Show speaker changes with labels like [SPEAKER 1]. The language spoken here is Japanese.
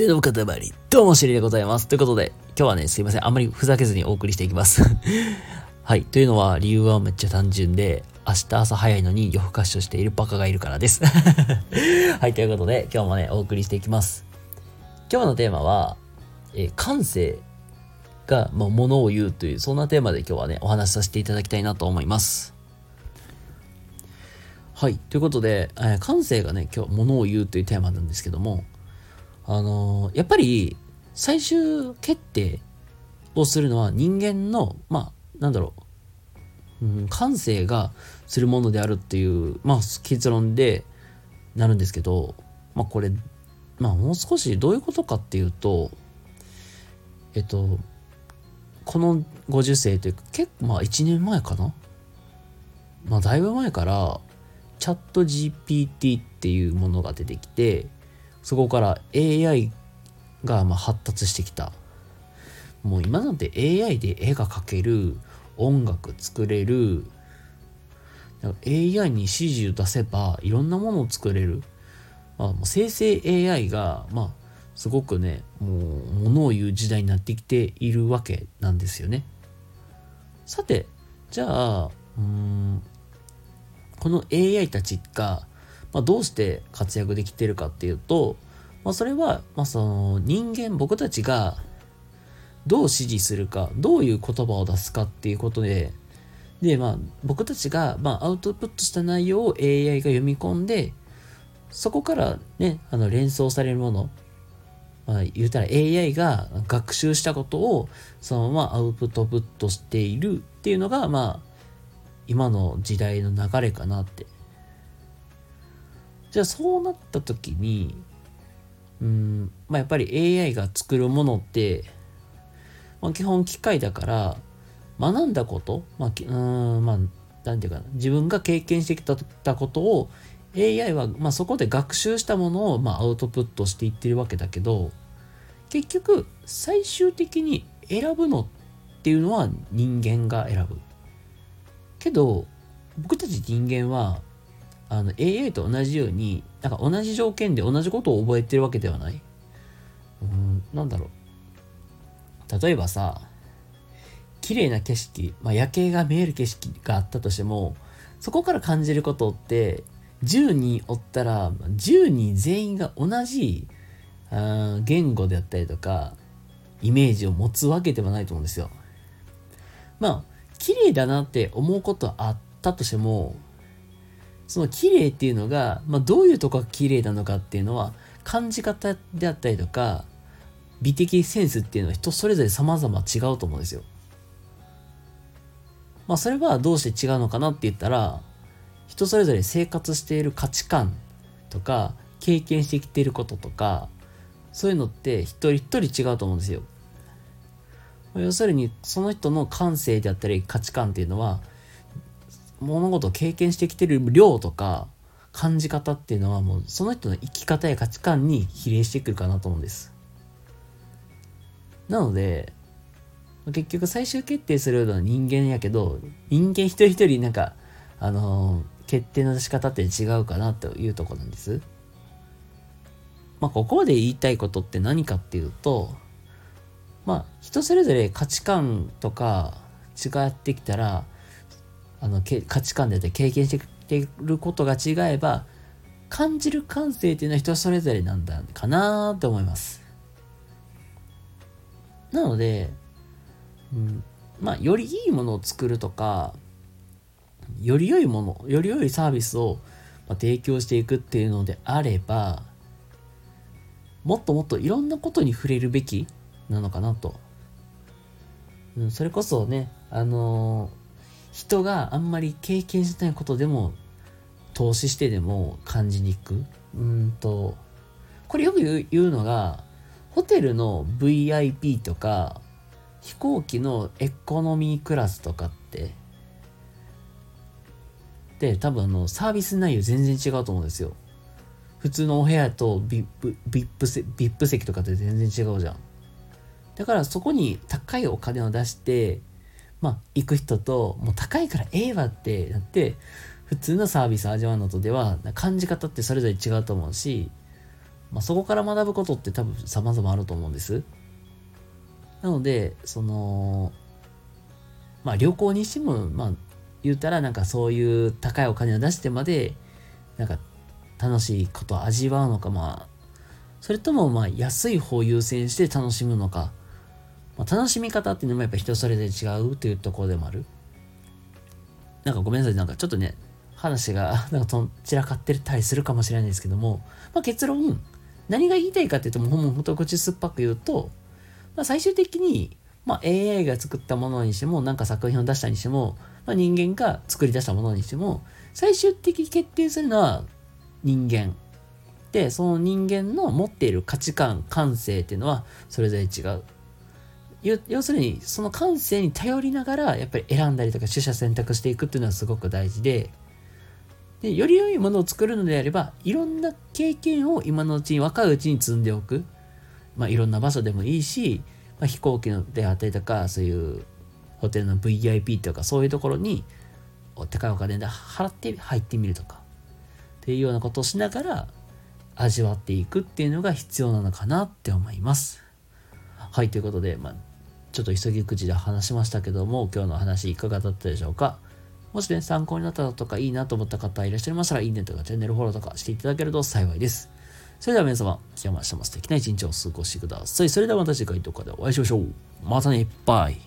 [SPEAKER 1] 癖の塊。どうも、シリでございます。ということで、今日はね、すいません。あんまりふざけずにお送りしていきます。はい。というのは、理由はめっちゃ単純で、明日朝早いのに夜更かしをしているバカがいるからです。はい。ということで、今日もね、お送りしていきます。今日のテーマは、えー、感性が、まあ、ものを言うという、そんなテーマで今日はね、お話しさせていただきたいなと思います。はい。ということで、えー、感性がね、今日、ものを言うというテーマなんですけども、あのー、やっぱり最終決定をするのは人間の、まあ、なんだろう、うん、感性がするものであるっていう、まあ、結論でなるんですけど、まあ、これ、まあ、もう少しどういうことかっていうと、えっと、この50世というか、結構、まあ、1年前かな？まあ、だいぶ前から、チャット GPT っていうものが出てきて、そこから AI がま発達してきた。もう今なんて AI で絵が描ける音楽作れる AI に指示を出せばいろんなものを作れる、まあ、もう生成 AI がまあすごくねもうものを言う時代になってきているわけなんですよね。さてじゃあうんこの AI たちがまあ、どうして活躍できてるかっていうと、まあ、それは、まあ、その人間僕たちがどう指示するかどういう言葉を出すかっていうことでで、まあ、僕たちが、まあ、アウトプットした内容を AI が読み込んでそこからねあの連想されるものまあ、言うたら AI が学習したことをそのままアウトプットしているっていうのがまあ今の時代の流れかなってじゃあそうなった時にうんまあやっぱり AI が作るものって、まあ、基本機械だから学んだこと、まあ、うんまあなんていうかな自分が経験してきたことを AI は、まあ、そこで学習したものを、まあ、アウトプットしていってるわけだけど結局最終的に選ぶのっていうのは人間が選ぶ。けど僕たち人間はあの AI と同じようになんか同じ条件で同じことを覚えてるわけではない？うんなんだろう例えばさ綺麗な景色、まあ、夜景が見える景色があったとしてもそこから感じることって10人おったら10人全員が同じあ言語であったりとかイメージを持つわけではないと思うんですよ。まあ綺麗だなって思うことあったとしてもその綺麗っていうのが、まあ、どういうとこが綺麗なのかっていうのは感じ方であったりとか美的センスっていうのは人それぞれ様々違うと思うんですよ。まあそれはどうして違うのかなって言ったら人それぞれ生活している価値観とか経験してきていることとかそういうのって一人一人違うと思うんですよ。要するにその人の感性であったり価値観っていうのは物事を経験してきてる量とか感じ方っていうのはもうその人の生き方や価値観に比例してくるかなと思うんです。なので結局最終決定するのは人間やけど人間一人一人なんかあのー、決定の出し方って違うかなというとこなんです。まあここで言いたいことって何かっていうとまあ人それぞれ価値観とか違ってきたらあの価値観でったり経験してることが違えば感じる感性っていうのは人それぞれなんだかなと思います。なので、うん、まあよりいいものを作るとかより良いものより良いサービスを提供していくっていうのであればもっともっといろんなことに触れるべきなのかなと。うん、それこそね、あの人があんまり経験してないことでも投資してでも感じに行く。うんとこれよく言うのがホテルの VIP とか飛行機のエコノミークラスとかってで多分あのサービス内容全然違うと思うんですよ。普通のお部屋と VIP, VIP, VIP 席とかって全然違うじゃん。だからそこに高いお金を出してまあ、行く人と、もう高いからええわってなって、普通のサービス味わうのとでは、感じ方ってそれぞれ違うと思うし、まあ、そこから学ぶことって多分様々あると思うんです。なので、その、まあ旅行にしても、まあ言うたらなんかそういう高いお金を出してまで、なんか楽しいことを味わうのか、まあ、それともまあ安い方を優先して楽しむのか、まあ、楽しみ方っていうのもやっぱ人それぞれ違うというところでもある。なんかごめんなさい、なんかちょっとね、話が なんかと散らかってたりするかもしれないですけども、まあ、結論、何が言いたいかっていうと、もうほんと口酸っぱく言うと、まあ、最終的に、まあ、AI が作ったものにしても、なんか作品を出したにしても、まあ、人間が作り出したものにしても、最終的に決定するのは人間。で、その人間の持っている価値観、感性っていうのはそれぞれ違う。要するに、その感性に頼りながら、やっぱり選んだりとか取捨選択していくっていうのはすごく大事で、で、より良いものを作るのであれば、いろんな経験を今のうちに若いうちに積んでおく。まあ、いろんな場所でもいいし、まあ、飛行機であったりとか、そういうホテルの VIP とか、そういうところに、高いお金で払って入ってみるとか、っていうようなことをしながら、味わっていくっていうのが必要なのかなって思います。はい、ということで、まあ、ちょっと急ぎ口で話しましたけども、今日の話いかがだったでしょうか？もしね、参考になったとかいいなと思った方いらっしゃいましたら、いいねとかチャンネルフォローとかしていただけると幸いです。それでは皆様、今日も明日も素敵な一日をお過ごしください。それではまた次回とかでお会いしましょう。またね、バイ。